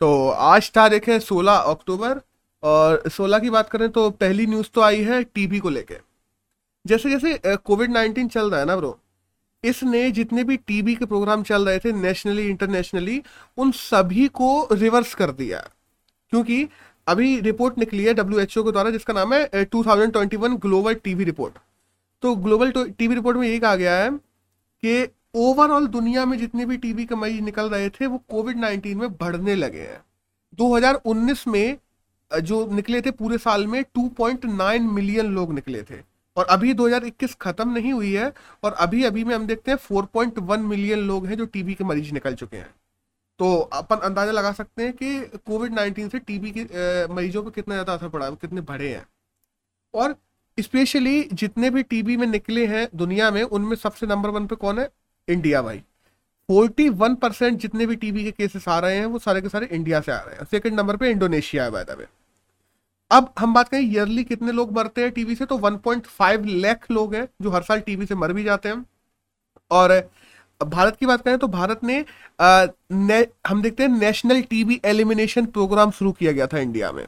तो आज तारीख है 16 अक्टूबर और 16 की बात करें तो पहली न्यूज़ तो आई है टीबी को लेके। जैसे जैसे कोविड 19 चल रहा है ना ब्रो इसने जितने भी टीबी के प्रोग्राम चल रहे थे नेशनली इंटरनेशनली उन सभी को रिवर्स कर दिया। क्योंकि अभी रिपोर्ट निकली है डब्ल्यू एच के द्वारा, जिसका नाम है टू ग्लोबल टीबी रिपोर्ट तो ग्लोबल टीबी रिपोर्ट में यही कहा गया है कि ओवरऑल दुनिया में जितने भी टीबी के मरीज़ निकल रहे थे, वो कोविड 19 में बढ़ने लगे हैं। 2019 में जो निकले थे पूरे साल में 2.9 मिलियन लोग निकले थे। और अभी 2021 खत्म नहीं हुई है, और अभी अभी में हम देखते हैं 4.1 मिलियन लोग हैं जो टीबी के मरीज़ निकल चुके हैं। तो अपन अंदाज़ा लगा सकते हैं कि कोविड 19 से टीबी के मरीजों पर कितना ज़्यादा असर पड़ा, कितने बढ़े हैं। और स्पेशली जितने भी टीबी में निकले हैं दुनिया में, उनमें सबसे नंबर वन पे कौन है? इंडिया भाई फोर्टी वन परसेंट जितने भी टीबी के केसेस आ रहे हैं वो सारे के सारे इंडिया से आ रहे हैं। सेकंड नंबर पे इंडोनेशिया है बाय अब हम बात करें ईयरली कितने लोग मरते हैं टीबी से तो 1.5 लाख लोग हैं जो हर साल टीबी से मर भी जाते हैं। और भारत की बात करें तो भारत ने, आ, ने हम देखते हैं नेशनल टीबी एलिमिनेशन प्रोग्राम शुरू किया गया था इंडिया में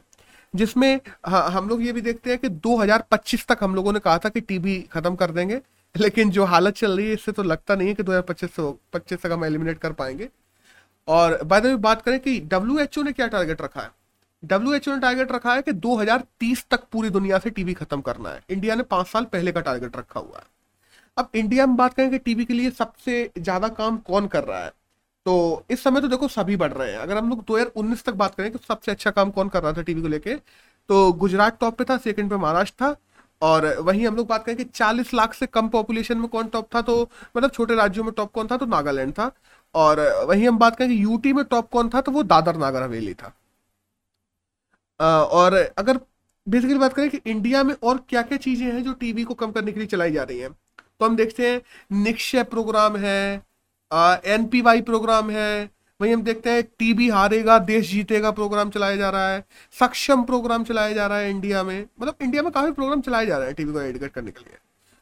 जिसमें हाँ हम लोग ये भी देखते हैं कि 2025 तक हम लोगों ने कहा था कि टीबी खत्म कर देंगे। लेकिन जो हालत चल रही है, इससे तो लगता नहीं है कि दो हज़ार पच्चीस सौ पच्चीस तक हम एलिमिनेट कर पाएँगे। और बाय द बात करें कि डब्ल्यू एच ओ ने क्या टारगेट रखा है? डब्ल्यू एच ओ ने टारगेट रखा है कि 2030 तक पूरी दुनिया से टीबी खत्म करना है। इंडिया ने पाँच साल पहले का टारगेट रखा हुआ है। अब इंडिया में बात करें कि टीबी के लिए सबसे ज़्यादा काम कौन कर रहा है? तो इस समय तो देखो सभी बढ़ रहे हैं। अगर हम लोग 2019 तक बात करें कि सबसे अच्छा काम कौन कर रहा था टीबी को लेके तो गुजरात टॉप पे था सेकंड पे महाराष्ट्र था। और वहीं हम लोग बात करें कि 40 लाख से कम पॉपुलेशन में कौन टॉप था तो मतलब छोटे राज्यों में टॉप कौन था तो नागालैंड था। और वहीं हम बात करें कि यूटी में टॉप कौन था तो वो दादर नागर हवेली था। और अगर बेसिकली बात करें कि इंडिया में और क्या क्या चीज़ें हैं जो टीबी को कम करने के लिए चलाई जा रही हैं तो हम देखते हैं निक्षय प्रोग्राम है एनपीवाई प्रोग्राम है वहीं हम देखते हैं टीबी हारेगा, देश जीतेगा प्रोग्राम चलाया जा रहा है, सक्षम प्रोग्राम चलाया जा रहा है इंडिया में। मतलब इंडिया में काफ़ी प्रोग्राम चलाए जा रहे हैं टीबी को एडिकेट करने के लिए।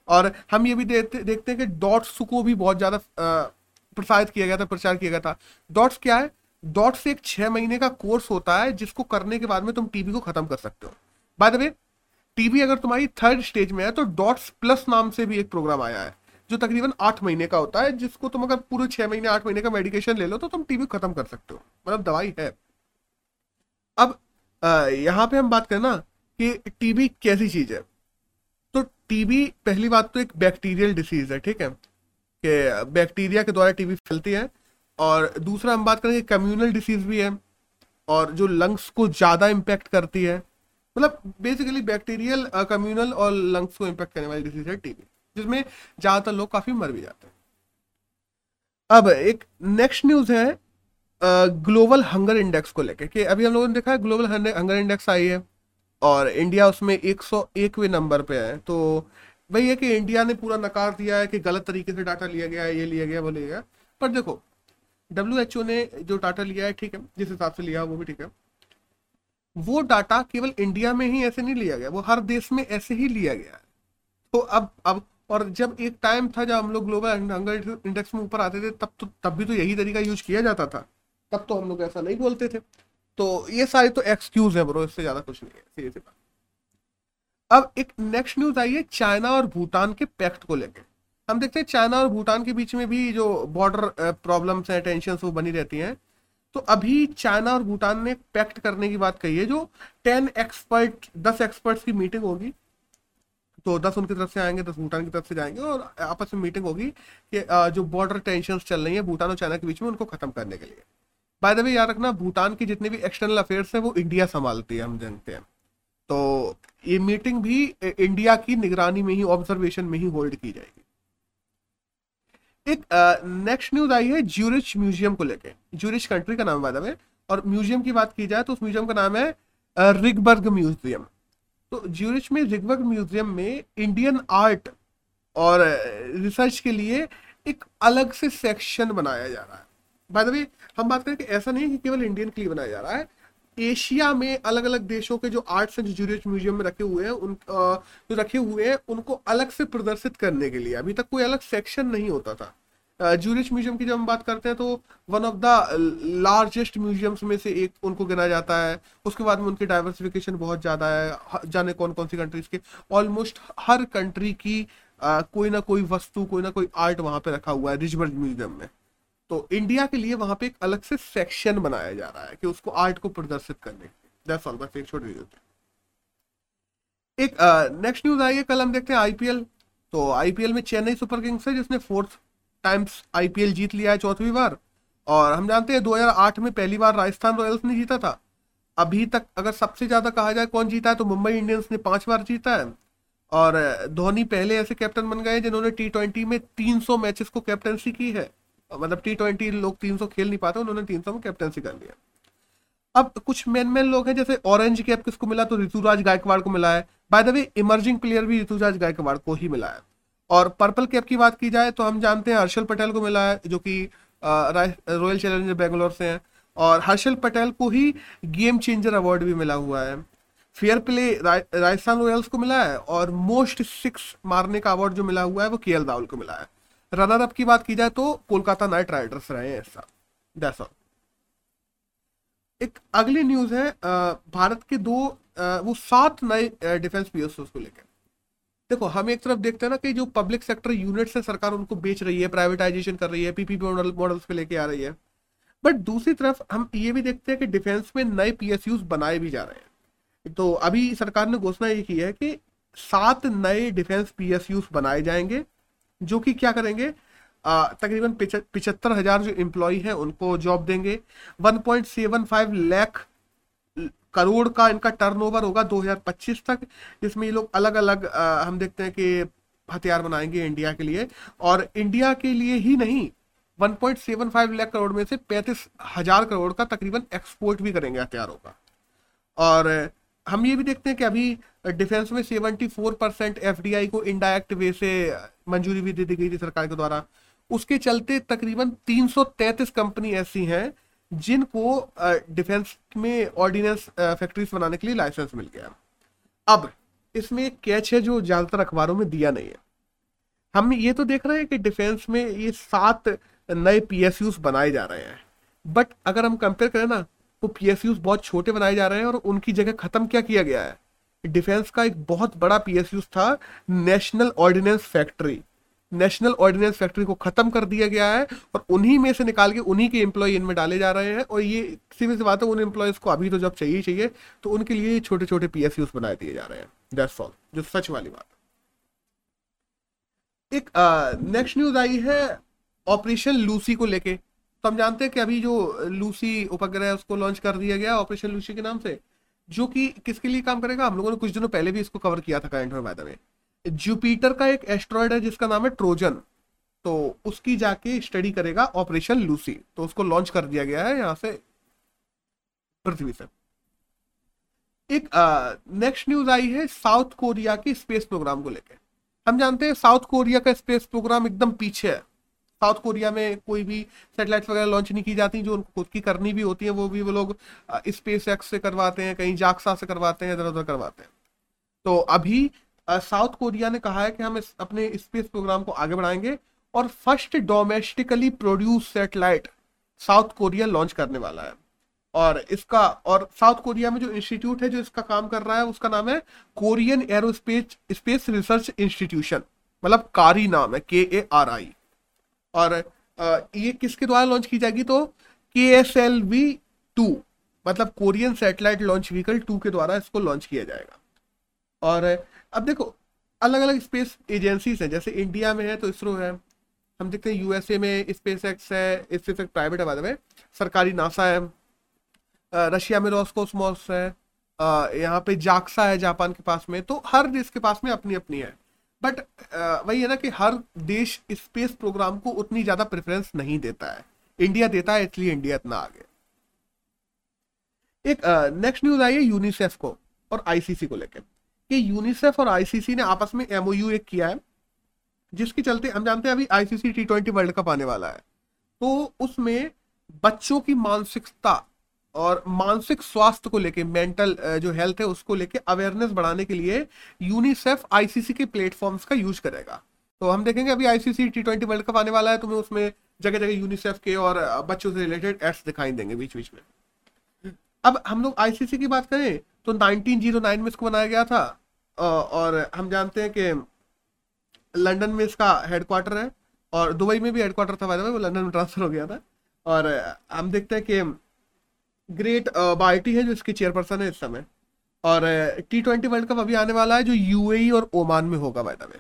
और हम ये भी देखते देखते हैं कि डॉट्स को भी बहुत ज़्यादा प्रसारित किया गया था, प्रचार किया गया था। डॉट्स क्या है? डॉट्स एक छह महीने का कोर्स होता है, जिसको करने के बाद में तुम टीबी को खत्म कर सकते हो। बाय द वे टीबी अगर तुम्हारी थर्ड स्टेज में है तो डॉट्स प्लस नाम से भी एक प्रोग्राम आया है। जो तकरीबन आठ महीने का होता है, जिसको तुम अगर पूरे छह महीने, आठ महीने का मेडिकेशन ले लो तो तुम टीबी खत्म कर सकते हो। मतलब दवाई है। अब यहाँ पे हम बात करें ना कि टीबी कैसी चीज़ है। तो टीबी पहली बात तो एक बैक्टीरियल डिसीज है, ठीक है? कि बैक्टीरिया के द्वारा टीबी फैलती है, और दूसरा हम बात करेंगे कम्युनल डिसीज भी है, और जो लंग्स को ज़्यादा इम्पेक्ट करती है। मतलब बेसिकली बैक्टीरियल कम्युनल और लंग्स को इम्पेक्ट करने वाली डिसीज है टीबी जिसमें ज़्यादातर लोग काफ़ी मर भी जाते हैं। अब एक नेक्स्ट न्यूज़ है ग्लोबल हंगर इंडेक्स को लेकर कि अभी हम लोगों ने देखा है ग्लोबल हंगर इंडेक्स आई है और इंडिया उसमें एक सौ एकवे नंबर पे है। तो वही है कि इंडिया ने पूरा नकार दिया है कि गलत तरीके से डाटा लिया गया है, ये लिया गया, वो लिया गया। पर देखो डब्ल्यूएचओ ने जो डाटा लिया है, ठीक है, जिस हिसाब से लिया, वो भी ठीक है। वो डाटा केवल इंडिया में ही ऐसे नहीं लिया गया, वो हर देश में ऐसे ही लिया गया है। तो अब अब और जब एक टाइम था जब हम लोग ग्लोबल हंगर इंडेक्स में ऊपर आते थे, तब तो तब भी तो यही तरीका यूज़ किया जाता था। तब तो हम लोग ऐसा नहीं बोलते थे। तो ये सारे तो एक्सक्यूज है ब्रो इससे ज़्यादा कुछ नहीं है। सीधे सी बात अब एक नेक्स्ट न्यूज़ आई है चाइना और भूटान के पैक्ट को लेकर हम देखते हैं चाइना और भूटान के बीच में भी जो बॉर्डर प्रॉब्लम्स हैं टेंशन वो बनी रहती हैं। तो अभी चाइना और भूटान ने पैक्ट करने की बात कही है, जो टेन एक्सपर्ट दस एक्सपर्ट्स की मीटिंग होगी। तो दस उनकी तरफ़ से आएँगे, दस भूटान की तरफ़ से जाएँगे और आपस में मीटिंग होगी कि जो बॉर्डर टेंशन चल रही है भूटान और चाइना के बीच में उनको खत्म करने के लिए। बाय द वे याद रखना, भूटान की जितने भी एक्सटर्नल अफेयर्स है, वो इंडिया संभालती है, हम जानते हैं। तो ये मीटिंग भी इंडिया की निगरानी में ही ऑब्जर्वेशन में ही होल्ड की जाएगी। एक नेक्स्ट न्यूज़ आई है ज्यूरिच म्यूज़ियम को लेके। ज्यूरिच कंट्री का नाम बाय द वे और म्यूज़ियम की बात की जाए तो उस म्यूज़ियम का नाम है रिगबर्ग म्यूज़ियम तो ज्यूरिच में रिगबर्ग म्यूज़ियम में इंडियन आर्ट और रिसर्च के लिए एक अलग से सेक्शन बनाया जा रहा है। बाय द वे हम बात करें कि ऐसा नहीं है कि केवल इंडियन के लिए बनाया जा रहा है। एशिया में अलग अलग देशों के जो आर्ट्स एंड ज्यूरिच म्यूज़ियम में रखे हुए हैं, उन जो रखे हुए हैं, उनको अलग से प्रदर्शित करने के लिए। अभी तक कोई अलग सेक्शन नहीं होता था। जूरिच म्यूज़ियम की जब हम बात करते हैं तो one of the largest museums में से एक उनको गिना जाता है। उसके बाद में उनकी डाइवर्सिफिकेशन बहुत ज़्यादा है। जाने कौन कौन सी कंट्रीज़ के। ऑलमोस्ट हर कंट्री की आ, कोई ना कोई वस्तु कोई ना कोई आर्ट वहाँ पे रखा हुआ है रिजबर्ग म्यूज़ियम में। तो इंडिया के लिए वहाँ पे एक अलग से सेक्शन बनाया जा रहा है कि उसको आर्ट को प्रदर्शित करने दैट्स ऑल एक छोटी एक नेक्स्ट न्यूज़ आई है कल हम देखते हैं आईपीएल तो आईपीएल में चेन्नई सुपर किंग्स है जिसने फोर्थ टाइम्स आईपीएल जीत लिया है चौथी बार। और हम जानते हैं 2008 में पहली बार राजस्थान रॉयल्स ने जीता था। अभी तक अगर सबसे ज़्यादा कहा जाए कौन जीता है तो मुंबई इंडियंस ने पाँच बार जीता है। और धोनी पहले ऐसे कैप्टन बन गए जिन्होंने टी ट्वेंटी में 300 मैचेस को कैप्टनसी की है। मतलब टी ट्वेंटी लोग 300 खेल नहीं पाते, उन्होंने 300 में कैप्टनसी कर लिया। अब कुछ मेन मेन लोग हैं, जैसे ऑरेंज कैप किसको मिला तो ऋतुराज गायकवाड़ को मिला है। By the way emerging player भी ऋतुराज गायकवाड़ को ही मिला है। और पर्पल कैप की बात की जाए तो हम जानते हैं हर्षल पटेल को मिला है, जो कि रॉयल चैलेंजर बेंगलोर से हैं। और हर्षल पटेल को ही गेम चेंजर अवार्ड भी मिला हुआ है। फेयर प्ले राजस्थान रॉयल्स को मिला है और मोस्ट सिक्स मारने का अवार्ड जो मिला हुआ है वो के राहुल को मिला है। रनर अप की बात की जाए तो कोलकाता नाइट राइडर्स रहे हैं दैट्स ऑल एक अगली न्यूज़ है भारत के दो वो सात नए डिफेंस पीएसओ को लेकर। देखो, हम एक तरफ़ देखते हैं ना कि जो पब्लिक सेक्टर यूनिट्स है, सरकार उनको बेच रही है प्राइवेटाइजेशन कर रही है पीपीपी मॉडल मॉडल्स पे लेके आ रही है। बट दूसरी तरफ़ हम ये भी देखते हैं कि डिफेंस में नए पीएसयूज बनाए भी जा रहे हैं। तो अभी सरकार ने घोषणा ये की है कि सात नए डिफेंस पीएसयूज बनाए जाएँगे, जो कि क्या करेंगे? तकरीबन पिछहत्तर हज़ार जो एम्प्लॉय है, उनको जॉब देंगे। 1.75 लाख करोड़ का इनका टर्नओवर होगा 2025 तक। जिसमें ये लोग अलग अलग हम देखते हैं कि हथियार बनाएँगे इंडिया के लिए। और इंडिया के लिए ही नहीं 1.75 लाख करोड़ में से पैंतीस हज़ार करोड़ का तकरीबन एक्सपोर्ट भी करेंगे हथियारों का। और हम ये भी देखते हैं कि अभी डिफेंस में 74 परसेंट एफडीआई को इनडायरेक्ट वे से मंजूरी भी दे दी गई थी सरकार के द्वारा। उसके चलते तकरीबन 333 कंपनी ऐसी हैं जिनको डिफेंस में ऑर्डिनेंस फैक्ट्रीज बनाने के लिए लाइसेंस मिल गया। अब, इसमें एक कैच है जो ज़्यादातर अखबारों में दिया नहीं है। हम ये तो देख रहे हैं कि डिफेंस में ये सात नए पी बनाए जा रहे हैं। बट अगर हम कंपेयर करें ना तो पी बहुत छोटे बनाए जा रहे हैं और उनकी जगह खत्म क्या किया गया है? डिफेंस का एक बहुत बड़ा पीएसयू था national ordnance factory national ordnance factory को खत्म कर दिया गया है और उन्हीं में से निकाल के उन्हीं के एम्प्लॉय इनमें डाले जा रहे हैं और ये सीधी सी बात है, उन एम्प्लॉयज़ को अभी तो जब चाहिए चाहिए तो उनके लिए छोटे छोटे पी बनाए दिए जा रहे हैं। दैट्स ऑल जो सच वाली बात एक नेक्स्ट न्यूज़ आई है ऑपरेशन लूसी को लेके। तो हम जानते हैं कि अभी जो लूसी उपग्रह है, उसको लॉन्च कर दिया गया ऑपरेशन लूसी के नाम से, जो कि किसके लिए काम करेगा? हम लोगों ने कुछ दिनों पहले भी इसको कवर किया था करंट में। बाय जुपिटर का एक एस्ट्रॉयड है जिसका नाम है ट्रोजन तो उसकी जाके स्टडी करेगा ऑपरेशन लूसी तो उसको लॉन्च कर दिया गया है यहाँ से पृथ्वी से। एक नेक्स्ट न्यूज़ आई है साउथ कोरिया के स्पेस प्रोग्राम को लेकर हम जानते हैं साउथ कोरिया का स्पेस प्रोग्राम एकदम पीछे है। साउथ कोरिया में कोई भी सेटेलाइट वगैरह लॉन्च नहीं की जाती, जो उनको खुद की करनी भी होती है, वो भी वो लोग स्पेस एक्स से करवाते हैं, कहीं जाक्सा से करवाते हैं इधर उधर करवाते हैं। तो अभी साउथ कोरिया ने कहा है कि हम इस, अपने स्पेस प्रोग्राम को आगे बढ़ाएँगे और first domestically produce satellite South Korea launch करने वाला है। और इसका, और साउथ कोरिया में जो इंस्टीट्यूट है, जो इसका काम कर रहा है, उसका नाम है Korean aerospace space research institution. मतलब कारी नाम है के ए आर आई और ये किसके द्वारा लॉन्च की जाएगी तो K S L V two मतलब Korean satellite launch vehicle two के द्वारा इसको लॉन्च किया जाएगा। और अब देखो अलग अलग स्पेस एजेंसीज हैं, जैसे इंडिया में है तो इसरो है। हम देखते हैं यूएसए में स्पेस एक्स है स्पेस एक्स प्राइवेट है में सरकारी नासा है। रशिया में रॉसकोसमॉस है। यहाँ पे जाक्सा है जापान के पास में। तो हर देश के पास में अपनी अपनी है बट वही है ना कि हर देश स्पेस प्रोग्राम को उतनी ज़्यादा प्रेफरेंस नहीं देता है। इंडिया देता है, इसलिए इंडिया इतना आगे। एक नेक्स्ट न्यूज़ आई है यूनिसेफ को और आईसीसी को लेकर कि यूनिसेफ और आईसीसी ने आपस में एमओयू एक किया है, जिसके चलते हम जानते हैं अभी ICC T twenty world cup आने वाला है। तो उसमें बच्चों की मानसिकता और मानसिक स्वास्थ्य को लेके मेंटल जो हेल्थ है, उसको लेके अवेयरनेस बढ़ाने के लिए यूनिसेफ आईसीसी के प्लेटफॉर्म्स का यूज़ करेगा। तो हम देखेंगे अभी ICC T twenty world cup आने वाला है तुम्हें उसमें जगह जगह यूनिसेफ के और बच्चों से रिलेटेड एड्स दिखाई देंगे बीच बीच में। अब हम लोग आईसीसी की बात करें तो 1909 में इसको बनाया गया था। और हम जानते हैं कि लंदन में इसका हेडक्वार्टर है और दुबई में भी हेडक्वार्टर था वो लंदन में ट्रांसफ़र हो गया था। और हम देखते हैं कि ग्रेट बाइटी है जो इसकी चेयरपर्सन है इस समय। और टी ट्वेंटी वर्ल्ड कप अभी आने वाला है, जो यूएई और ओमान में होगा वायदा वे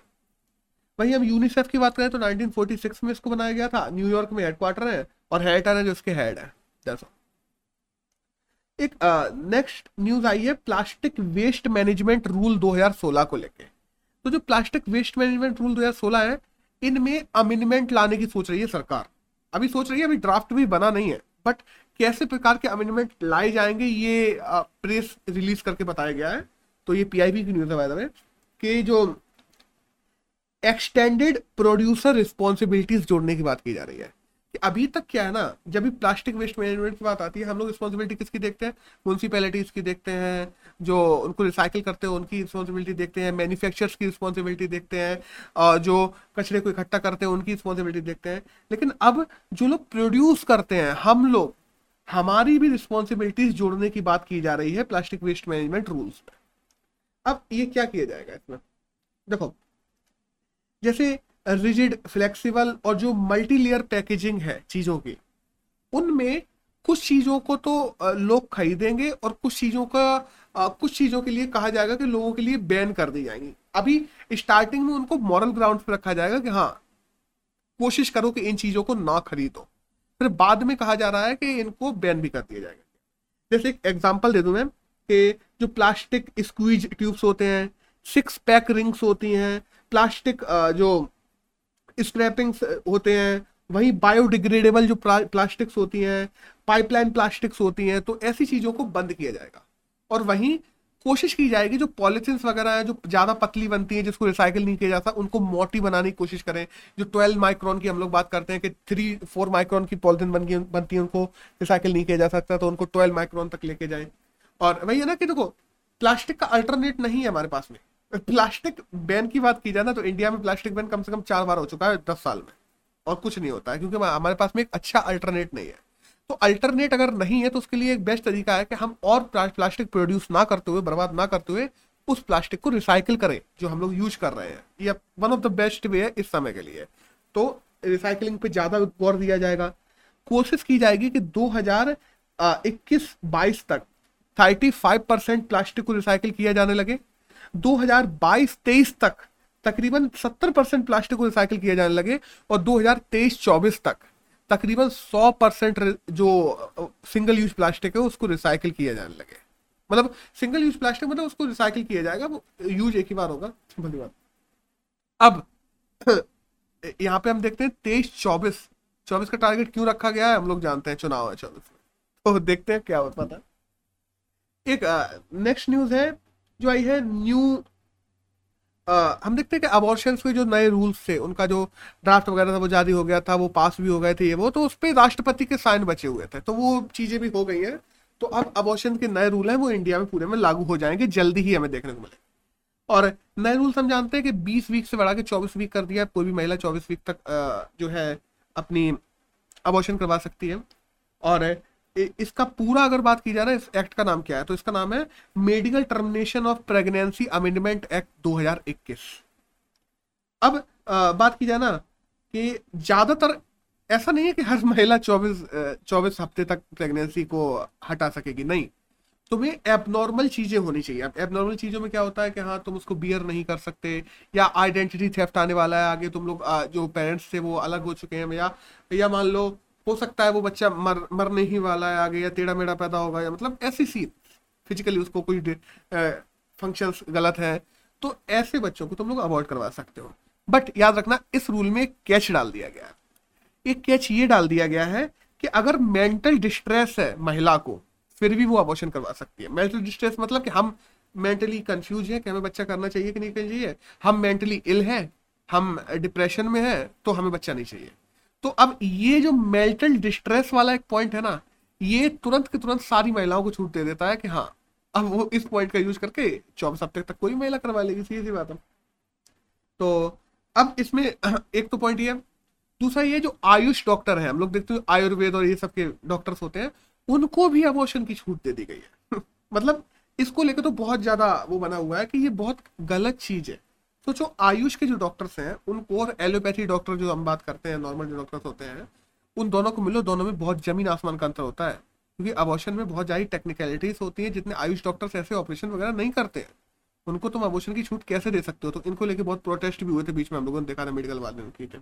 वहीं हम यूनिसेफ की बात करें तो 1946 में इसको बनाया गया था। न्यूयॉर्क में हेडक्वार्टर है और हेडर है जो उसके हेड है। दैट्स एक नेक्स्ट न्यूज़ आई है प्लास्टिक वेस्ट मैनेजमेंट रूल 2016 को लेके। तो जो प्लास्टिक वेस्ट मैनेजमेंट रूल 2016 है, इनमें अमेंडमेंट लाने की सोच रही है सरकार। अभी सोच रही है, अभी ड्राफ्ट भी बना नहीं है बट कैसे प्रकार के अमेंडमेंट लाए जाएँगे, ये प्रेस रिलीज़ करके बताया गया है। तो ये पीआईबी की न्यूज़ है कि जो एक्सटेंडेड प्रोड्यूसर रिस्पॉन्सिबिलिटीज जोड़ने की बात की जा रही है। अभी तक क्या है ना, जब भी प्लास्टिक वेस्ट मैनेजमेंट की बात आती है, हम लोग रिस्पॉन्सिबिलिटी किसकी देखते हैं? म्यूनसिपैलिटीज की देखते हैं, जो उनको रिसाइकिल करते हैं, उनकी रिस्पॉन्सिबिलिटी देखते हैं मैन्युफैक्चरर्स की रिस्पॉन्सिबिलिटी देखते हैं और जो कचरे को इकट्ठा करते हैं, उनकी रिस्पॉन्सिबिलिटी देखते हैं। लेकिन अब जो लोग प्रोड्यूस करते हैं, हम लोग, हमारी भी रिस्पॉन्सिबिलिटीज जोड़ने की बात की जा रही है प्लास्टिक वेस्ट मैनेजमेंट रूल्स अब ये क्या किया जाएगा इसमें? देखो, जैसे रिजिड फ्लेक्सिबल और जो मल्टी लेयर पैकेजिंग है चीज़ों की, उनमें कुछ चीज़ों को तो लोग खरीदेंगे और कुछ चीज़ों का कुछ चीज़ों के लिए कहा जाएगा कि लोगों के लिए बैन कर दी जाएँगी। अभी स्टार्टिंग में उनको मॉरल ग्राउंड पर रखा जाएगा कि हाँ कोशिश करो कि इन चीज़ों को ना खरीदो। फिर बाद में कहा जा रहा है कि इनको बैन भी कर दिया जाएगा। जैसे एक एग्ज़ाम्पल दे दू मैम कि जो प्लास्टिक स्क्वीज ट्यूब्स होते हैं सिक्स पैक रिंग्स होती हैं प्लास्टिक जो स्क्रैपिंग्स होते हैं। वहीं बायोडिग्रेडेबल जो प्लास्टिक्स होती हैं पाइपलाइन प्लास्टिक्स होती हैं तो ऐसी चीज़ों को बंद किया जाएगा। और वहीं कोशिश की जाएगी जो पॉलिथिन वगैरह है, जो ज़्यादा पतली बनती है, जिसको रिसाइकिल नहीं किया जाता उनको मोटी बनाने की कोशिश करें। जो ट्वेल्व माइक्रॉन की हम लोग बात करते हैं कि थ्री फोर माइक्रॉन की पॉलिथिन बन बनती है, उनको रिसाइकिल नहीं किया जा सकता तो उनको ट्वेल्व माइक्रॉन तक लेके जाए। और वही है ना कि देखो प्लास्टिक का अल्टरनेट नहीं है हमारे पास में। प्लास्टिक बैन की बात की जाए ना तो इंडिया में प्लास्टिक बैन कम से कम चार बार हो चुका है दस साल में, और कुछ नहीं होता है, क्योंकि हमारे पास में एक अच्छा अल्टरनेट नहीं है। तो अल्टरनेट अगर नहीं है तो उसके लिए एक बेस्ट तरीका है कि हम और प्लास्टिक प्रोड्यूस ना करते हुए, बर्बाद ना करते हुए, उस प्लास्टिक को रिसाइकिल करें, जो हम लोग यूज़ कर रहे हैं। ये one of the best way है इस समय के लिए। तो रिसाइकलिंग पे ज़्यादा गौर दिया जाएगा। कोशिश की जाएगी कि 2021-22 तक 35 परसेंट प्लास्टिक को रिसाइकिल किया जाने लगे। 2022-23 तक तकरीबन 70 परसेंट प्लास्टिक को रिसाइकिल किया जाने लगे और 2023-24 तक तकरीबन 100 परसेंट जो सिंगल यूज़ प्लास्टिक है, उसको रिसाइकिल किया जाने लगे। मतलब सिंगल यूज़ प्लास्टिक मतलब उसको रिसाइकिल किया जाएगा यूज़ एक ही बार होगा। धन्यवाद। अब, यहाँ पे हम देखते हैं तेईस चौबीस। चौबीस का टारगेट क्यों रखा गया है? हम लोग जानते हैं, चुनाव है चौबीस में। तो देखते हैं क्या होता है। एक नेक्स्ट न्यूज़ है जो आई है न्यू आ, हम देखते हैं कि अबॉर्शन के जो नए रूल्स थे उनका जो ड्राफ्ट वगैरह था वो जारी हो गया था वो पास भी हो गए थे ये वो तो उस पर राष्ट्रपति के साइन बचे हुए थे। तो वो चीज़ें भी हो गई हैं। तो अब अबॉर्शन के नए रूल हैं वो इंडिया में पूरे में लागू हो जाएँगे जल्दी ही हमें देखने को मिले और नए रूल्स हम जानते हैं कि 20 वीक से बढ़ा के 24 वीक कर दिया कोई भी महिला 24 वीक तक जो है अपनी अबॉर्शन करवा सकती है। और इसका पूरा अगर बात की जाए ना, इस एक्ट का नाम क्या है तो इसका नाम है medical termination of pregnancy amendment act 2021 अब बात की जाए ना, कि ज़्यादातर ऐसा नहीं है कि हर महिला 24 24 हफ़्ते तक प्रेगनेंसी को हटा सकेगी, नहीं। तुम्हें एबनॉर्मल चीज़ें होनी चाहिए। अब एबनॉर्मल चीज़ों में क्या होता है कि हाँ तुम उसको बियर नहीं कर सकते, या आइडेंटिटी थेफ्ट आने वाला है, आगे तुम लोग जो पेरेंट्स थे वो अलग हो चुके हैं, या या मान लो हो सकता है वो बच्चा मर, मरने ही वाला है आगे या टेढ़ा मेढ़ा पैदा होगा या मतलब ऐसी सी फिजिकली उसको कोई फ़ंक्शंस गलत है तो ऐसे बच्चों को तुम लोग अवॉइड करवा सकते हो। बट याद रखना, इस रूल में एक कैच डाल दिया गया है। एक कैच ये डाल दिया गया है कि अगर मेंटल डिस्ट्रेस है महिला को, फिर भी वो अबॉर्शन करवा सकती है। मेंटल डिस्ट्रेस मतलब कि हम मेंटली कंफ्यूज है कि हमें बच्चा करना चाहिए कि नहीं करना चाहिए। हम मेंटली इल हैं, हम डिप्रेशन में हैं तो हमें बच्चा नहीं चाहिए। तो अब ये जो मेंटल डिस्ट्रेस वाला एक पॉइंट है ना, ये तुरंत के तुरंत सारी महिलाओं को छूट दे देता है कि हाँ अब वो इस पॉइंट का यूज़ करके चौबीस हफ़्ते तक कोई महिला करवा लेगी, सीधी सी बात है। तो अब इसमें एक तो पॉइंट ये दूसरा ये जो आयुष डॉक्टर है, हम लोग देखते हैं आयुर्वेद और ये सब के डॉक्टर्स होते हैं, उनको भी अबॉर्शन की छूट दे दी गई है। मतलब इसको लेकर तो बहुत ज़्यादा वो बना हुआ है कि ये बहुत गलत चीज़ है। तो आयुष के जो डॉक्टर्स हैं, उनको और एलोपैथी डॉक्टर जो हम बात करते हैं नॉर्मल जो डॉक्टर्स होते हैं, उन दोनों को मिलो, दोनों में बहुत ज़मीन आसमान का अंतर होता है। क्योंकि अबॉर्शन में बहुत ज़्यादा टेक्निकलिटीज होती है जितने आयुष डॉक्टर्स ऐसे ऑपरेशन वगैरह नहीं करते हैं। उनको तुम अबॉर्शन की छूट कैसे दे सकते हो? तो इनको लेके बहुत प्रोटेस्ट भी हुए थे बीच में, हम लोगों ने देखा था मेडिकल वाले ठीक है।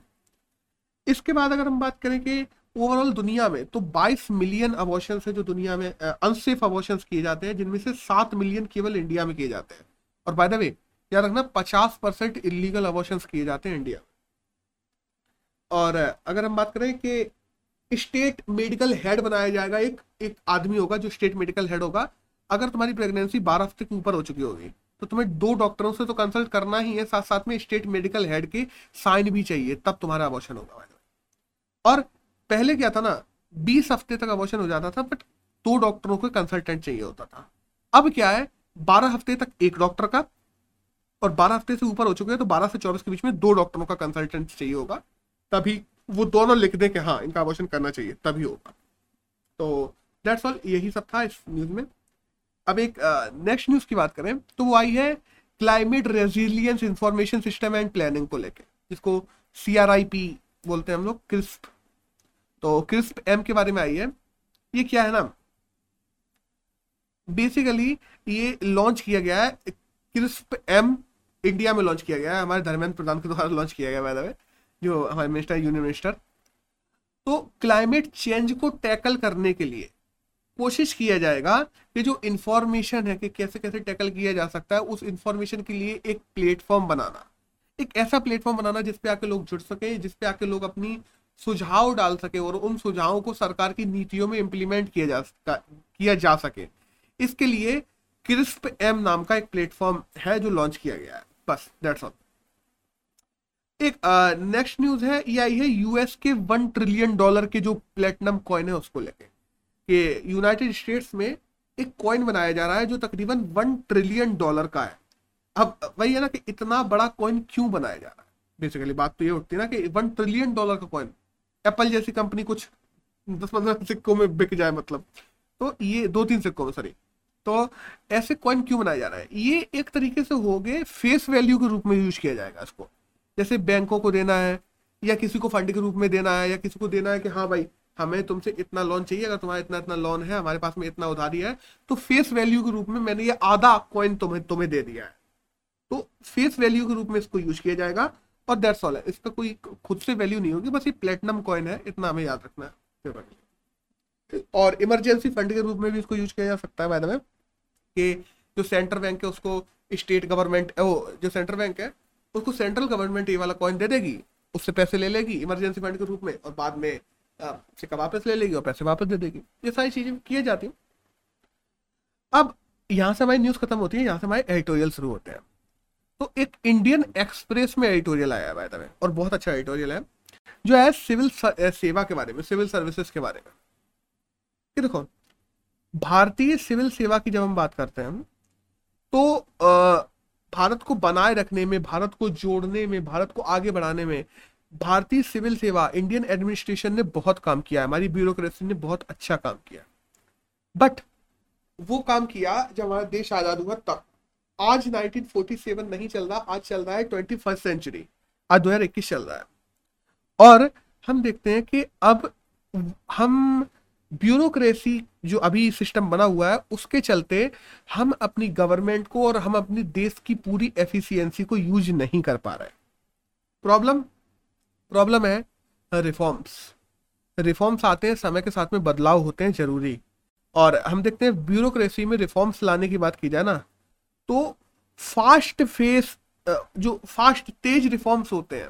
इसके बाद अगर हम बात करें कि ओवरऑल दुनिया में तो 22 मिलियन अबॉर्शन है जो दुनिया में अनसेफ अबॉर्शन किए जाते हैं, जिनमें से 7 मिलियन केवल इंडिया में किए जाते हैं। और बाय द वे याद रखना, पचास परसेंट इलीगल अबॉर्शन किए जाते हैं इंडिया और, अगर हम बात करें कि स्टेट मेडिकल हेड बनाया जाएगा, एक एक आदमी होगा जो स्टेट मेडिकल हेड होगा, अगर तुम्हारी प्रेगनेंसी बारह हफ़्ते के ऊपर हो चुकी होगी तो तुम्हें दो डॉक्टरों से तो कंसल्ट करना ही है साथ साथ में स्टेट मेडिकल हेड के साइन भी चाहिए, तब तुम्हारा अबॉर्शन होगा और पहले क्या था ना, बीस हफ़्ते तक अबॉर्शन हो जाता था बट दो डॉक्टरों को कंसल्टेंट चाहिए होता था। अब क्या है, बारह हफ़्ते तक एक डॉक्टर का और बारह हफ़्ते से ऊपर हो चुके हैं तो बारह से चौबीस के बीच में दो डॉक्टरों का कंसल्टेंट चाहिए होगा। तभी वो दोनों लिख दें कि हाँ इनका अबॉर्शन करना चाहिए तभी होगा। तो दैट्स ऑल यही सब था इस न्यूज़ में। अब एक नेक्स्ट uh, न्यूज़ की बात करें तो वो आई है climate resilience information system and planning को लेकर जिसको सीआरआईपी बोलते हैं हम लोग क्रिस्प तो क्रिस्प एम के बारे में आई है। ये क्या है ना? बेसिकली ये लॉन्च किया गया है क्रिस्प एम इंडिया में लॉन्च किया गया है, हमारे धर्मेंद्र प्रधान के द्वारा लॉन्च किया गया है जो हमारे मिनिस्टर यूनियन मिनिस्टर तो क्लाइमेट चेंज को टैकल करने के लिए कोशिश किया जाएगा कि जो इंफॉर्मेशन है कि कैसे कैसे टैकल किया जा सकता है, उस इंफॉर्मेशन के लिए एक प्लेटफॉर्म बनाना। एक ऐसा प्लेटफॉर्म बनाना जिसपे आके लोग जुड़ सके जिसपे आके लोग अपनी सुझाव डाल सके और उन सुझावों को सरकार की नीतियों में इम्प्लीमेंट किया जा किया जा सके। इसके लिए क्रिस्प एम नाम का एक प्लेटफॉर्म है जो लॉन्च किया गया है। बस दैट्स ऑल एक नेक्स्ट न्यूज़ है ये आई है यूएस के वन ट्रिलियन डॉलर के जो प्लेटिनम कॉइन है, उसको लेके। कि यूनाइटेड स्टेट्स में एक कॉइन बनाया जा रहा है, जो तकरीबन वन ट्रिलियन डॉलर का है। अब, वही है ना कि इतना बड़ा कॉइन क्यों बनाया जा रहा है? बेसिकली बात तो ये उठती है ना कि वन ट्रिलियन डॉलर का कॉइन एप्पल जैसी कंपनी कुछ दस पंद्रह सिक्कों में बिक जाए मतलब। तो ये, दो तीन सिक्कों में सॉरी तो ऐसे कॉइन क्यों बनाया जा रहा है? ये एक तरीके से हो गए फेस वैल्यू के रूप में यूज़ किया जाएगा इसको। जैसे बैंकों को देना है, या किसी को फंड के रूप में देना है, या किसी को देना है कि हाँ भाई, हमें तुमसे इतना लोन चाहिए, अगर तुम्हारा इतना इतना लोन है, हमारे पास में इतना उधारी है तो फेस वैल्यू के रूप में मैंने ये आधा कॉइन तुम्हें तुम्हें दे दिया है। तो फेस वैल्यू के रूप में इसको यूज़ किया जाएगा, और दैट्स ऑल है। इसका कोई खुद से वैल्यू नहीं होगी, बस ये प्लेटिनम कॉइन है, इतना हमें याद रखना है। और इमरजेंसी फंड के रूप में भी इसको यूज़ किया जा सकता है मैडम कि जो सेंट्रल बैंक है उसको स्टेट गवर्नमेंट वो जो सेंट्रल बैंक है, उसको सेंट्रल गवर्नमेंट ये वाला कॉइन दे देगी, उससे पैसे ले लेगी इमरजेंसी फंड के रूप में और बाद में सिक्का वापस ले लेगी और पैसे वापस दे देगी। ये सारी चीज़ें की जाती हैं। अब यहाँ से हमारी न्यूज़ खत्म होती है, यहाँ से हमारे एडिटोरियल शुरू होते हैं। तो एक इंडियन एक्सप्रेस में एडिटोरियल आया है और बहुत अच्छा एडिटोरियल है, जो है सिविल सेवा के बारे में सिविल सर्विसेज़ के बारे में। कि देखो, भारतीय सिविल सेवा की जब हम बात करते हैं तो भारत को बनाए रखने में, भारत को जोड़ने में, भारत को आगे बढ़ाने में, भारतीय सिविल सेवा, इंडियन एडमिनिस्ट्रेशन ने बहुत काम किया है। हमारी ब्यूरोक्रेसी ने बहुत अच्छा काम किया बट वो काम किया जब हमारा देश आज़ाद हुआ तब। आज 1947 नहीं चल रहा, आज चल रहा है ट्वेंटी फ़र्स्ट सेंचुरी आज दो चल रहा है। और हम देखते हैं कि अब हम ब्यूरोक्रेसी जो अभी सिस्टम बना हुआ है, उसके चलते हम अपनी गवर्नमेंट को और हम अपनी देश की पूरी एफिशिएंसी को यूज़ नहीं कर पा रहे। प्रॉब्लम? प्रॉब्लम है रिफॉर्म्स। रिफॉर्म्स आते हैं, समय के साथ में बदलाव होते हैं, ज़रूरी। और हम देखते हैं, ब्यूरोक्रेसी में रिफॉर्म्स लाने की बात की जाए ना तो फास्ट फेस जो फास्ट तेज रिफॉर्म्स होते हैं,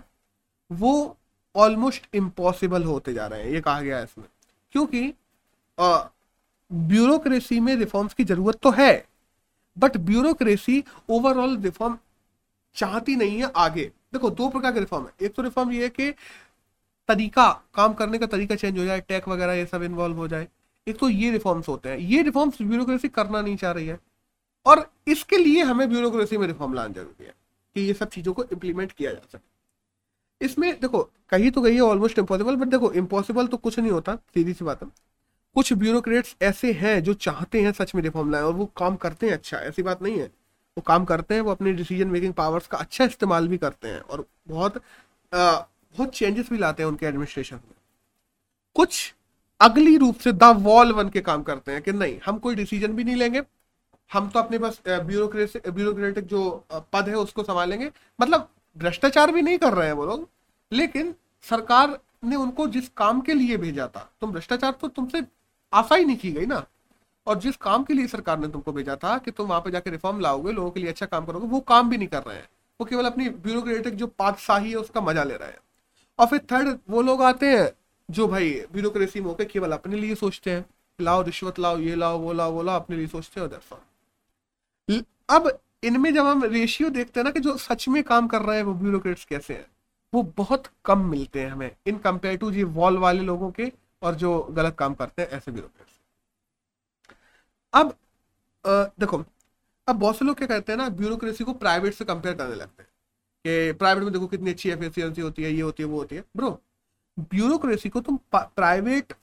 वो ऑलमोस्ट इम्पॉसिबल होते जा रहे हैं, ये कहा गया है इसमें। क्योंकि ब्यूरोक्रेसी में रिफॉर्म्स की ज़रूरत तो है बट ब्यूरोक्रेसी ओवरऑल रिफॉर्म चाहती नहीं है आगे। देखो, दो प्रकार के रिफॉर्म है। एक तो रिफॉर्म ये है कि तरीका, काम करने का तरीका चेंज हो जाए टैक वगैरह ये सब इन्वॉल्व हो जाए। एक तो ये रिफॉर्म्स होते हैं। ये रिफॉर्म्स ब्यूरोक्रेसी करना नहीं चाह रही है। और इसके लिए हमें ब्यूरोक्रेसी में रिफॉर्म लाना ज़रूरी है कि ये सब चीज़ों को इम्प्लीमेंट किया जा सके। इसमें देखो, कही तो गई है ऑलमोस्ट इम्पॉसिबल बट देखो इम्पॉसिबल तो कुछ नहीं होता, सीधी सी बात है। कुछ ब्यूरोक्रेट्स ऐसे हैं जो चाहते हैं सच में रिफॉर्म लाए और वो काम करते हैं अच्छा ऐसी बात नहीं है। वो काम करते हैं वो अपने डिसीज़न मेकिंग पावर्स का अच्छा इस्तेमाल भी करते हैं और बहुत आ, बहुत चेंजेस भी लाते हैं उनके एडमिनिस्ट्रेशन में। कुछ अगली रूप से द वॉल बन के काम करते हैं कि नहीं हम कोई डिसीज़न भी नहीं लेंगे हम तो अपने बस ब्यूरोक्रेसी ब्यूरोक्रेटिक जो पद है उसको संभालेंगे। मतलब भ्रष्टाचार भी नहीं कर रहे हैं वो लोग लेकिन सरकार ने उनको जिस काम के लिए भेजा था तुम भ्रष्टाचार तो तुमसे आशा ही नहीं की गई ना। और जिस काम के लिए सरकार ने तुमको भेजा था कि तुम वहाँ पे जाके रिफॉर्म लाओगे, लोगों के लिए अच्छा काम करोगे, वो काम भी नहीं कर रहे हैं। वो केवल अपनी ब्यूरोक्रेटिक जो पातशाही है, उसका मज़ा ले रहे हैं। और फिर थर्ड वो लोग आते हैं जो भाई ब्यूरोक्रेसी में केवल अपने लिए सोचते हैं लाओ, रिश्वत लाओ, ये लाओ, वो लाओ वो लाओ, अपने लिए सोचते हैं अब इनमें जब हम रेशियो देखते हैं ना कि जो सच में काम कर रहे हैं, वो ब्यूरोक्रेट्स कैसे हैं, वो बहुत कम मिलते हैं हमें। इन कंपेयर टू जी वॉल वाले लोगों के और जो गलत काम करते हैं ऐसे ब्यूरोक्रेट्स अब आ, देखो अब बहुत से लोग क्या कहते हैं ना ब्यूरोक्रेसी को प्राइवेट से कंपेयर करने लगते हैं कि प्राइवेट में देखो कितनी अच्छी एफिशिएंसी होती है ये होती है वो होती है। ब्रो ब्यूरोक्रेसी को तुम प्राइवेट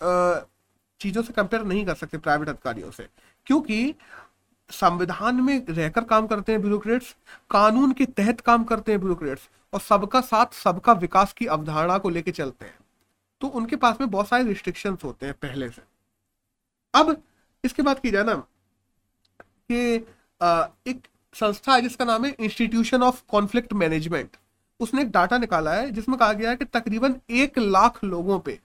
चीज़ों से कंपेयर नहीं कर सकते प्राइवेट अधिकारियों से क्योंकि संविधान में रहकर काम करते हैं ब्यूरोक्रेट्स कानून के तहत काम करते हैं ब्यूरोक्रेट्स और सबका साथ सबका विकास की अवधारणा को लेकर चलते हैं। तो उनके पास में बहुत सारे रिस्ट्रिक्शंस होते हैं पहले से। अब इसके बाद की जाए ना कि एक संस्था है जिसका नाम है इंस्टीट्यूशन ऑफ़ कॉन्फ्लिक्ट मैनेजमेंट उसने एक डाटा निकाला है जिसमें कहा गया है कि तकरीबन एक लाख लोगों पे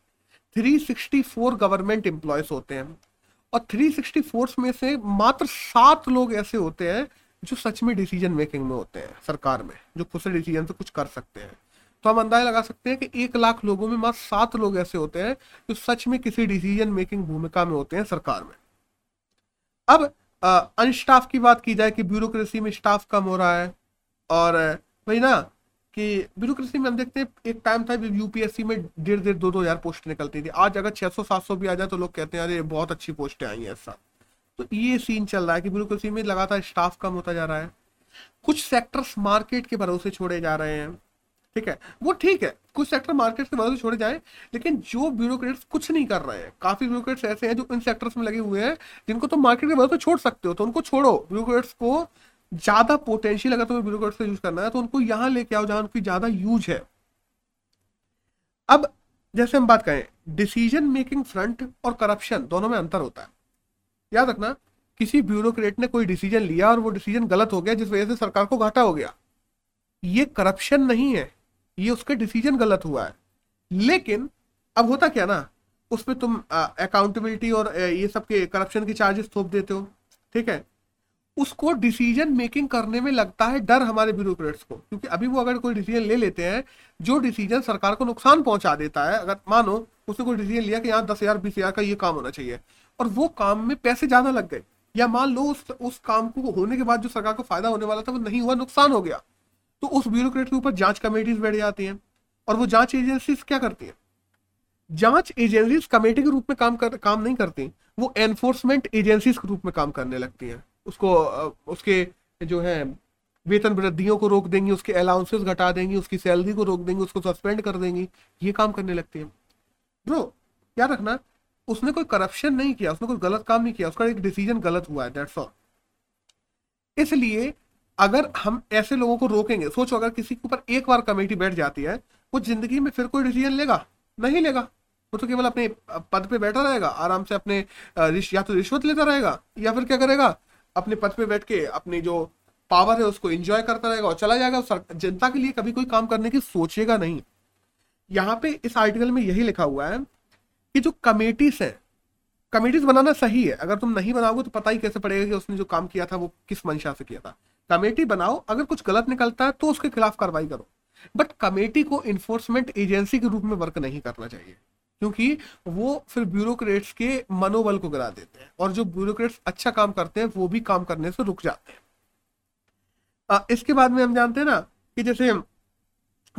364 गवर्नमेंट एम्प्लॉयज़ होते हैं। और 364 में से मात्र सात लोग ऐसे होते हैं जो सच में डिसीज़न मेकिंग में होते हैं, सरकार में, जो खुद से डिसीज़न से कुछ कर सकते हैं। तो हम अंदाज़ा लगा सकते हैं कि एक लाख लोगों में मात्र सात लोग ऐसे होते हैं जो सच में किसी डिसीज़न मेकिंग भूमिका में होते हैं सरकार में। अब अनस्टाफ की बात की जाए कि ब्यूरोक्रेसी में स्टाफ कम हो रहा है और, वही ना, कि ब्यूरोक्रेसी में हम देखते हैं, एक टाइम था यूपीएससी में डेढ़ डेढ़ दो दो हज़ार पोस्ट निकलती थी। आज अगर छह सौ, सात सौ भी आ जाए तो लोग कहते हैं, अरे, बहुत अच्छी पोस्टें आई हैं ऐसा। तो ये सीन चल रहा है कि ब्यूरोक्रेसी में लगातार स्टाफ कम होता जा रहा है। कुछ सेक्टर्स मार्केट के भरोसे छोड़े जा रहे हैं। ठीक है? वो ठीक है। कुछ सेक्टर मार्केट के भरोसे छोड़े जाए, लेकिन जो ब्यूरोक्रेट्स कुछ नहीं कर रहे हैं, काफ़ी ब्यूरोक्रेट्स ऐसे हैं जो इन सेक्टर्स में लगे हुए हैं, जिनको तो मार्केट के भरोसे छोड़ सकते हो तो उनको छोड़ो। ब्यूरोक्रेट्स को ज़्यादा पोटेंशियल अगर तुम्हें ब्यूरोक्रेट्स का यूज़ करना है तो उनको यहाँ लेके आओ जहाँ उनकी ज़्यादा यूज़ है। अब, जैसे हम बात करें डिसीज़न मेकिंग फ्रंट और करप्शन दोनों में अंतर होता है। याद रखना, किसी ब्यूरोक्रेट ने कोई डिसीज़न लिया और वो डिसीज़न गलत हो गया, जिस वजह से सरकार को घाटा हो गया। ये करप्शन नहीं है। ये उसका डिसीज़न गलत हुआ है। लेकिन, अब होता क्या ना, उस पर तुम अकाउंटेबिलिटी और ये सब के करप्शन के चार्जेस थोप देते हो, ठीक है? उसको डिसीज़न मेकिंग करने में लगता है डर हमारे ब्यूरोक्रेट्स को, क्योंकि अभी वो अगर कोई डिसीज़न ले लेते हैं, जो डिसीज़न सरकार को नुकसान पहुँचा देता है, अगर मानो, उसने कोई डिसीज़न लिया कि यहाँ दस हज़ार, बीस हज़ार का ये काम होना चाहिए, और वो काम में पैसे ज़्यादा लग गए, या मान लो उस उस काम को होने के बाद जो सरकार को फ़ायदा होने वाला था, वो नहीं हुआ, नुकसान हो गया तो उस ब्यूरोक्रेट के ऊपर जाँच कमेटीज बैठ जाती हैं और वो जाँच एजेंसीज क्या करती है? जाँच एजेंसीज कमेटी के रूप में काम कर, काम नहीं करती, वो एनफोर्समेंट एजेंसीज के रूप में काम करने लगती हैं। उसको उसके जो है, वेतन वृद्धियों को रोक देंगी, उसके अलाउंसेस घटा देंगी, उसकी सैलरी को रोक देंगी, उसको सस्पेंड कर देंगी, ये काम करने लगती है। ब्रो याद रखना, उसने कोई करप्शन नहीं किया, उसने कोई गलत काम नहीं किया, उसका एक डिसीज़न गलत हुआ है दैट्स ऑल इसलिए अगर हम ऐसे लोगों को रोकेंगे, सोचो अगर किसी के ऊपर एक बार कमेटी बैठ जाती है, वो ज़िंदगी में फिर कोई डिसीज़न लेगा? नहीं लेगा। वो तो केवल अपने पद पे बैठा रहेगा, आराम से अपने या तो रिश्वत लेता रहेगा, या फिर क्या करेगा? अपने पद पे बैठ के अपनी जो पावर है उसको एंजॉय करता रहेगा और चला जाएगा। जनता के लिए कभी कोई काम करने की सोचेगा नहीं। यहाँ पे इस आर्टिकल में यही लिखा हुआ है कि जो कमेटीज है कमेटीज बनाना सही है। अगर तुम नहीं बनाओगे तो पता ही कैसे पड़ेगा कि उसने जो काम किया था, वो किस मंशा से किया था। कमेटी बनाओ अगर कुछ गलत निकलता है तो उसके खिलाफ कार्रवाई करो। बट कमेटी को इन्फोर्समेंट एजेंसी के रूप में वर्क नहीं करना चाहिए। क्योंकि वो फिर ब्यूरोक्रेट्स के मनोबल को गिरा देते हैं और जो ब्यूरोक्रेट्स अच्छा काम करते हैं वो भी काम करने से रुक जाते हैं। आ, इसके बाद में हम जानते हैं ना कि जैसे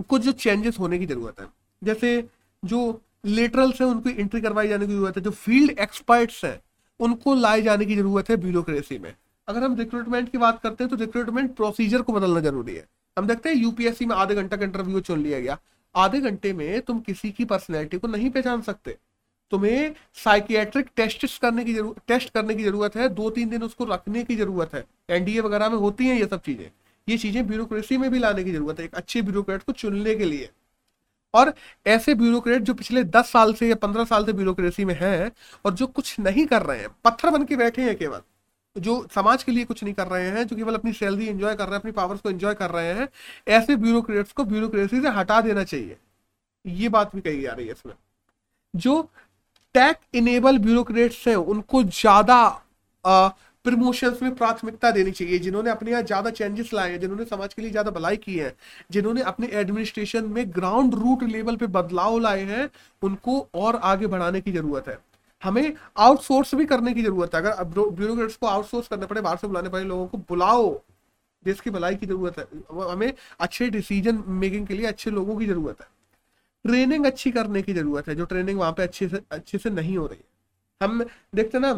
कुछ जो चेंजेस होने की ज़रूरत है। जैसे जो लेटरल्स है उनको एंट्री करवाई जाने की ज़रूरत है जो फ़ील्ड एक्सपर्ट्स है उनको लाए जाने की ज़रूरत है ब्यूरोक्रेसी में। अगर हम रिक्रूटमेंट की बात करते हैं तो रिक्रूटमेंट प्रोसीजर को बदलना ज़रूरी है। हम देखते हैं यूपीएससी में आधे घंटा का इंटरव्यू चुन लिया गया। आधे घंटे में तुम किसी की पर्सनैलिटी को नहीं पहचान सकते। तुम्हें साइकियाट्रिक टेस्ट करने की ज़रूरत टेस्ट करने की ज़रूरत है दो तीन दिन उसको रखने की ज़रूरत है। एनडीए वगैरह में होती हैं ये सब चीज़ें। ये चीज़ें ब्यूरोक्रेसी में भी लाने की ज़रूरत है, एक अच्छे ब्यूरोक्रेट को चुनने के लिए। और ऐसे ब्यूरोक्रेट जो पिछले दस साल से या पंद्रह साल से ब्यूरोक्रेसी में हैं और जो कुछ नहीं कर रहे हैं, पत्थर बन के बैठे हैं केवल। जो समाज के लिए कुछ नहीं कर रहे हैं, जो केवल अपनी सैलरी एंजॉय कर रहे हैं, अपनी पावर्स को एंजॉय कर रहे हैं, ऐसे ब्यूरोक्रेट्स को ब्यूरोक्रेसी से हटा देना चाहिए। ये बात भी कही जा रही है इसमें। जो टैक इनेबल ब्यूरोक्रेट्स हैं, उनको ज़्यादा प्रमोशंस में प्राथमिकता देनी चाहिए, जिन्होंने अपने यहाँ ज़्यादा चेंजेस लाए हैं, जिन्होंने समाज के लिए ज़्यादा भलाई की है, जिन्होंने अपने एडमिनिस्ट्रेशन में ग्राउंड रूट लेवल पे बदलाव लाए हैं, उनको और आगे बढ़ाने की ज़रूरत है। हमें आउटसोर्स भी करने की ज़रूरत है। अगर ब्यूरोक्रेट्स को आउटसोर्स करने पड़े, बाहर से बुलाने पड़े लोगों को, बुलाओ। देश की भलाई की ज़रूरत है। हमें अच्छे डिसीज़न मेकिंग के लिए अच्छे लोगों की ज़रूरत है। ट्रेनिंग अच्छी करने की ज़रूरत है। जो ट्रेनिंग वहाँ पे अच्छे से अच्छे से नहीं हो रही है। हम देखते ना,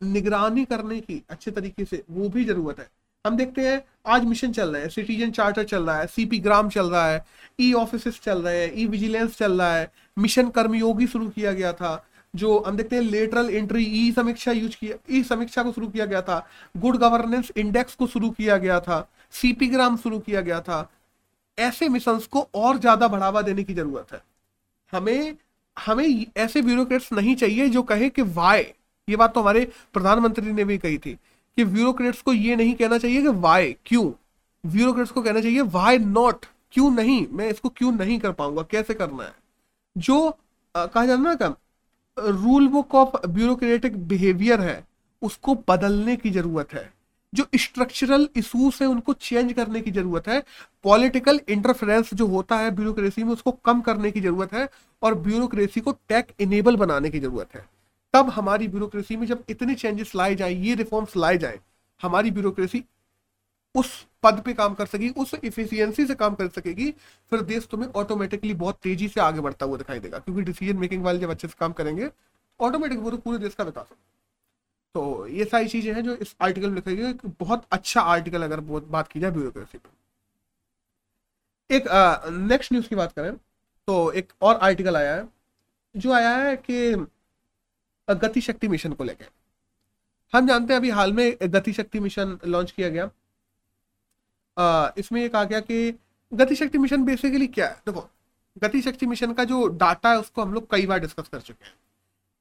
निगरानी करने की अच्छे तरीके से वो भी ज़रूरत है। हम देखते हैं, आज मिशन चल रहा है। सिटीजन चार्टर चल रहा है। सीपी ग्राम चल रहा है। ई ऑफ़िस चल रहे हैं। ई विजिलेंस चल रहा है। मिशन कर्मयोगी शुरू किया गया था। जो हम देखते हैं लेटरल एंट्री ई समीक्षा यूज़ किया ई समीक्षा को शुरू किया गया था। गुड गवर्नेंस इंडेक्स को शुरू किया गया था। सीपी ग्राम शुरू किया गया था। ऐसे मिशन को और ज़्यादा बढ़ावा देने की ज़रूरत है। हमें हमें ऐसे ब्यूरोक्रेट्स नहीं चाहिए जो कहे कि वाई ये बात तो हमारे प्रधानमंत्री ने भी कही थी कि ब्यूरोक्रेट्स को ये नहीं कहना चाहिए कि वाई क्यों। ब्यूरोक्रेट्स को कहना चाहिए वाई नॉट क्यों नहीं? मैं इसको क्यों नहीं कर पाऊँगा? कैसे करना है? जो आ, कहा जाता ना rule book of bureaucratic behaviour है, उसको बदलने की ज़रूरत है। जो स्ट्रक्चरल इशूज है, उनको चेंज करने की ज़रूरत है। पॉलिटिकल इंटरफेरेंस जो होता है ब्यूरोक्रेसी में, उसको कम करने की ज़रूरत है और ब्यूरोक्रेसी को टेक इनेबल बनाने की ज़रूरत है। तब हमारी ब्यूरोक्रेसी में जब इतने चेंजेस लाए जाए, ये रिफॉर्म्स लाए जाए, हमारी ब्यूरोक्रेसी उस पद पे काम कर सकेगी, उस इफिशियंसी से काम कर सकेगी, फिर देश तुम्हें ऑटोमेटिकली बहुत तेज़ी से आगे बढ़ता हुआ दिखाई देगा, क्योंकि डिसीज़न मेकिंग वाले जब अच्छे से काम करेंगे ऑटोमेटिक वो तो पूरे देश का विकास तो ये सारी चीज़ें हैं जो इस आर्टिकल में लिखा गया बहुत अच्छा आर्टिकल अगर बात की जाए ब्यूरोक्रेसी पे। एक नेक्स्ट न्यूज़ की बात करें तो एक और आर्टिकल आया है, जो आया है कि गति शक्ति मिशन को लेकर हम जानते हैं अभी हाल में गति शक्ति मिशन लॉन्च किया गया। इसमें ये कहा गया कि गति शक्ति मिशन बेसिकली क्या है? देखो, गति शक्ति मिशन का जो डाटा है, उसको हम लोग कई बार डिस्कस कर चुके हैं।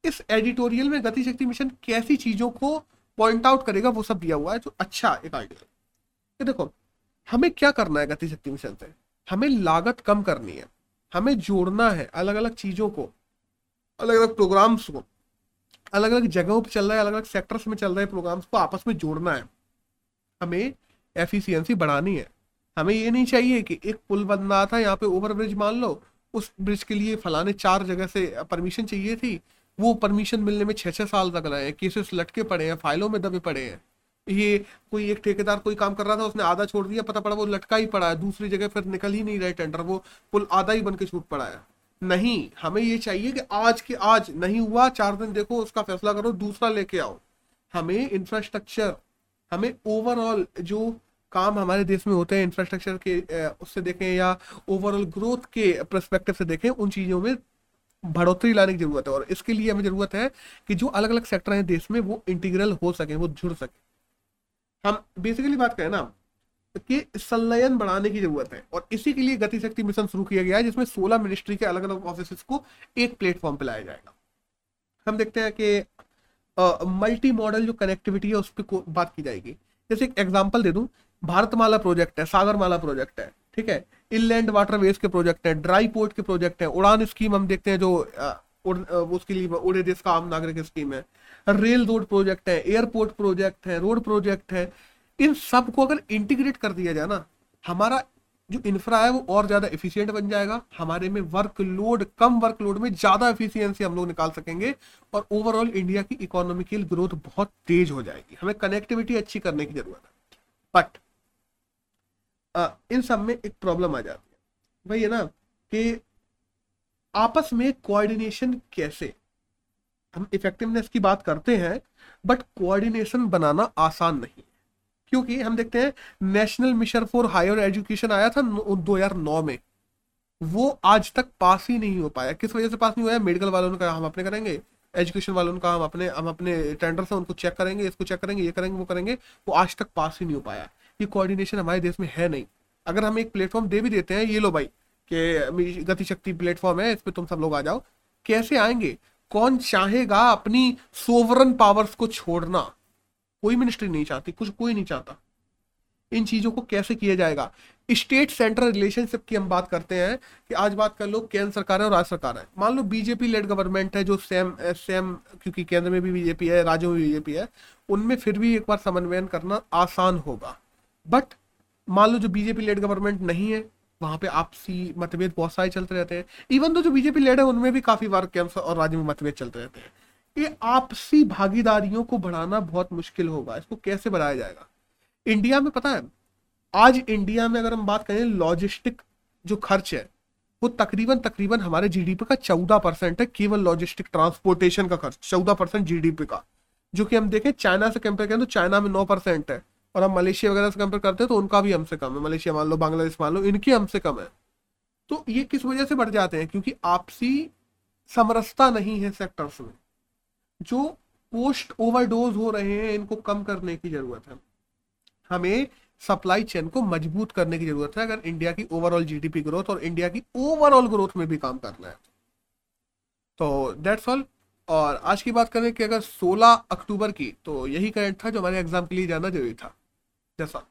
इस एडिटोरियल में गति शक्ति मिशन कैसी चीज़ों को पॉइंट आउट करेगा, वो सब दिया हुआ है, जो अच्छा एक आर्टिकल देखो, हमें क्या करना है गति शक्ति मिशन से? हमें लागत कम करनी है। हमें जोड़ना है अलग अलग चीज़ों को अलग अलग प्रोग्राम्स को अलग अलग जगहों पर चल रहा है अलग अलग सेक्टर्स में चल रहे प्रोग्राम्स को आपस में जोड़ना है। हमें एफिशिएंसी बढ़ानी है। हमें ये नहीं चाहिए कि एक पुल बन रहा था, यहाँ पे ओवर ब्रिज मान लो, उस ब्रिज के लिए फलाने चार जगह से परमिशन चाहिए थी, वो परमिशन मिलने में छः छः साल लग रहे हैं केसेस लटके पड़े हैं, फाइलों में दबे पड़े हैं। ये कोई एक ठेकेदार कोई काम कर रहा था, उसने आधा छोड़ दिया, पता पड़ा वो लटका ही पड़ा है, दूसरी जगह फिर निकल ही नहीं रहे टेंडर वो पुल आधा ही बन के छूट पड़ा है। नहीं, हमें ये चाहिए कि आज के आज नहीं हुआ, चार दिन देखो, उसका फैसला करो, दूसरा लेके आओ। हमें इंफ्रास्ट्रक्चर हमें ओवरऑल जो काम हमारे देश में होते हैं इंफ्रास्ट्रक्चर के उससे देखें या ओवरऑल ग्रोथ के परस्पेक्टिव से देखें, उन चीज़ों में बढ़ोतरी लाने की ज़रूरत है। और इसके लिए हमें ज़रूरत है कि जो अलग अलग सेक्टर हैं देश में, वो इंटीग्रल हो सके, वो जुड़ सके। हम बेसिकली बात करें ना, कि संलयन बढ़ाने की ज़रूरत है। और इसी के लिए गतिशक्ति मिशन शुरू किया गया है, जिसमें 16 मिनिस्ट्री के अलग अलग ऑफ़िस को एक प्लेटफॉर्म पर लाया जाएगा। हम देखते हैं कि मल्टी मॉडल जो कनेक्टिविटी है उस पर बात की जाएगी। जैसे एक एग्ज़ाम्पल दे दूँ, भारतमाला प्रोजेक्ट है, सागरमाला प्रोजेक्ट है, ठीक है? इनलैंड वाटरवेज के प्रोजेक्ट है ड्राई पोर्ट के प्रोजेक्ट है, उड़ान स्कीम हम देखते हैं जो उसके लिए उड़े देश का आम नागरिक स्कीम है। रेल रोड प्रोजेक्ट है एयरपोर्ट प्रोजेक्ट है रोड प्रोजेक्ट है। इन सबको अगर इंटीग्रेट कर दिया जाए ना, हमारा जो इंफ्रा है वो और ज़्यादा एफिशिएंट बन जाएगा। हमारे में वर्कलोड कम वर्कलोड में ज़्यादा एफिशिएंसी हम लोग निकाल सकेंगे और ओवरऑल इंडिया की इकोनॉमिकल ग्रोथ बहुत तेज हो जाएगी। हमें कनेक्टिविटी अच्छी करने की ज़रूरत है। बट इन सब में एक प्रॉब्लम आ जाती है। भाई है ना कि आपस में कोऑर्डिनेशन कैसे? हम इफेक्टिवनेस की बात करते हैं बट कोऑर्डिनेशन बनाना आसान नहीं क्योंकि हम देखते हैं national mission for higher education आया था 2009 में। वो आज तक पास ही नहीं हो पाया। किस वजह से पास नहीं हुआ मेडिकल वालों ने कहा, हम अपने करेंगे। एजुकेशन वालों ने कहा, हम अपने हम अपने टेंडर से उनको चेक करेंगे, इसको चेक करेंगे, ये करेंगे, वो करेंगे। वो आज तक पास ही नहीं हो पाया। ये कोऑर्डिनेशन हमारे देश में है नहीं। अगर हम एक प्लेटफॉर्म दे भी देते हैं, ये लो भाई, कि गति शक्ति प्लेटफॉर्म है इस पर तुम सब लोग आ जाओ। कैसे आएँगे? कौन चाहेगा अपनी सोवरन पावर्स को छोड़ना? कोई मिनिस्ट्री नहीं चाहती, कुछ कोई नहीं चाहता। इन चीज़ों को कैसे किया जाएगा? स्टेट सेंट्रल रिलेशनशिप की हम बात करते हैं कि आज बात कर लो, केंद्र सरकार है और राज्य सरकार है। मान लो बीजेपी लेड गवर्नमेंट है, जो सेम सेम क्योंकि केंद्र में भी बीजेपी है, राज्यों में बीजेपी है, उनमें फिर भी एक बार समन्वयन करना आसान होगा। बट मान लो जो बीजेपी लेड गवर्नमेंट नहीं है, वहाँ पे आपसी मतभेद बहुत सारे चलते रहते हैं। इवन तो जो बीजेपी लेड है, उनमें भी काफ़ी बार केंद्र और राज्य में मतभेद चलते रहते हैं। ये आपसी भागीदारियों को बढ़ाना बहुत मुश्किल होगा। इसको कैसे बढ़ाया जाएगा? इंडिया में पता है, आज इंडिया में अगर हम बात करें लॉजिस्टिक जो खर्च है, वो तकरीबन तकरीबन हमारे जीडीपी का चौदह परसेंट है, केवल लॉजिस्टिक ट्रांसपोर्टेशन का खर्च, चौदह परसेंट जीडीपी का। जो कि हम देखें चाइना से कंपेयर करें तो चाइना में नौ परसेंट है, और हम मलेशिया वगैरह से कंपेयर करते हैं तो उनका भी हमसे कम है। मलेशिया मान लो, बांग्लादेश मान लो, इनकी हमसे कम है। तो ये किस वजह से बढ़ जाते हैं? क्योंकि आपसी समरसता नहीं है सेक्टर्स में। जो पोस्ट ओवरडोज हो रहे हैं, इनको कम करने की ज़रूरत है। हमें सप्लाई चेन को मज़बूत करने की ज़रूरत है, अगर इंडिया की ओवरऑल जीडीपी ग्रोथ और इंडिया की ओवरऑल ग्रोथ में भी काम करना है। तो दैट्स ऑल और आज की बात करें कि अगर 16 अक्टूबर की तो यही करंट था जो हमारे एग्ज़ाम के लिए जाना ज़रूरी था। जैसा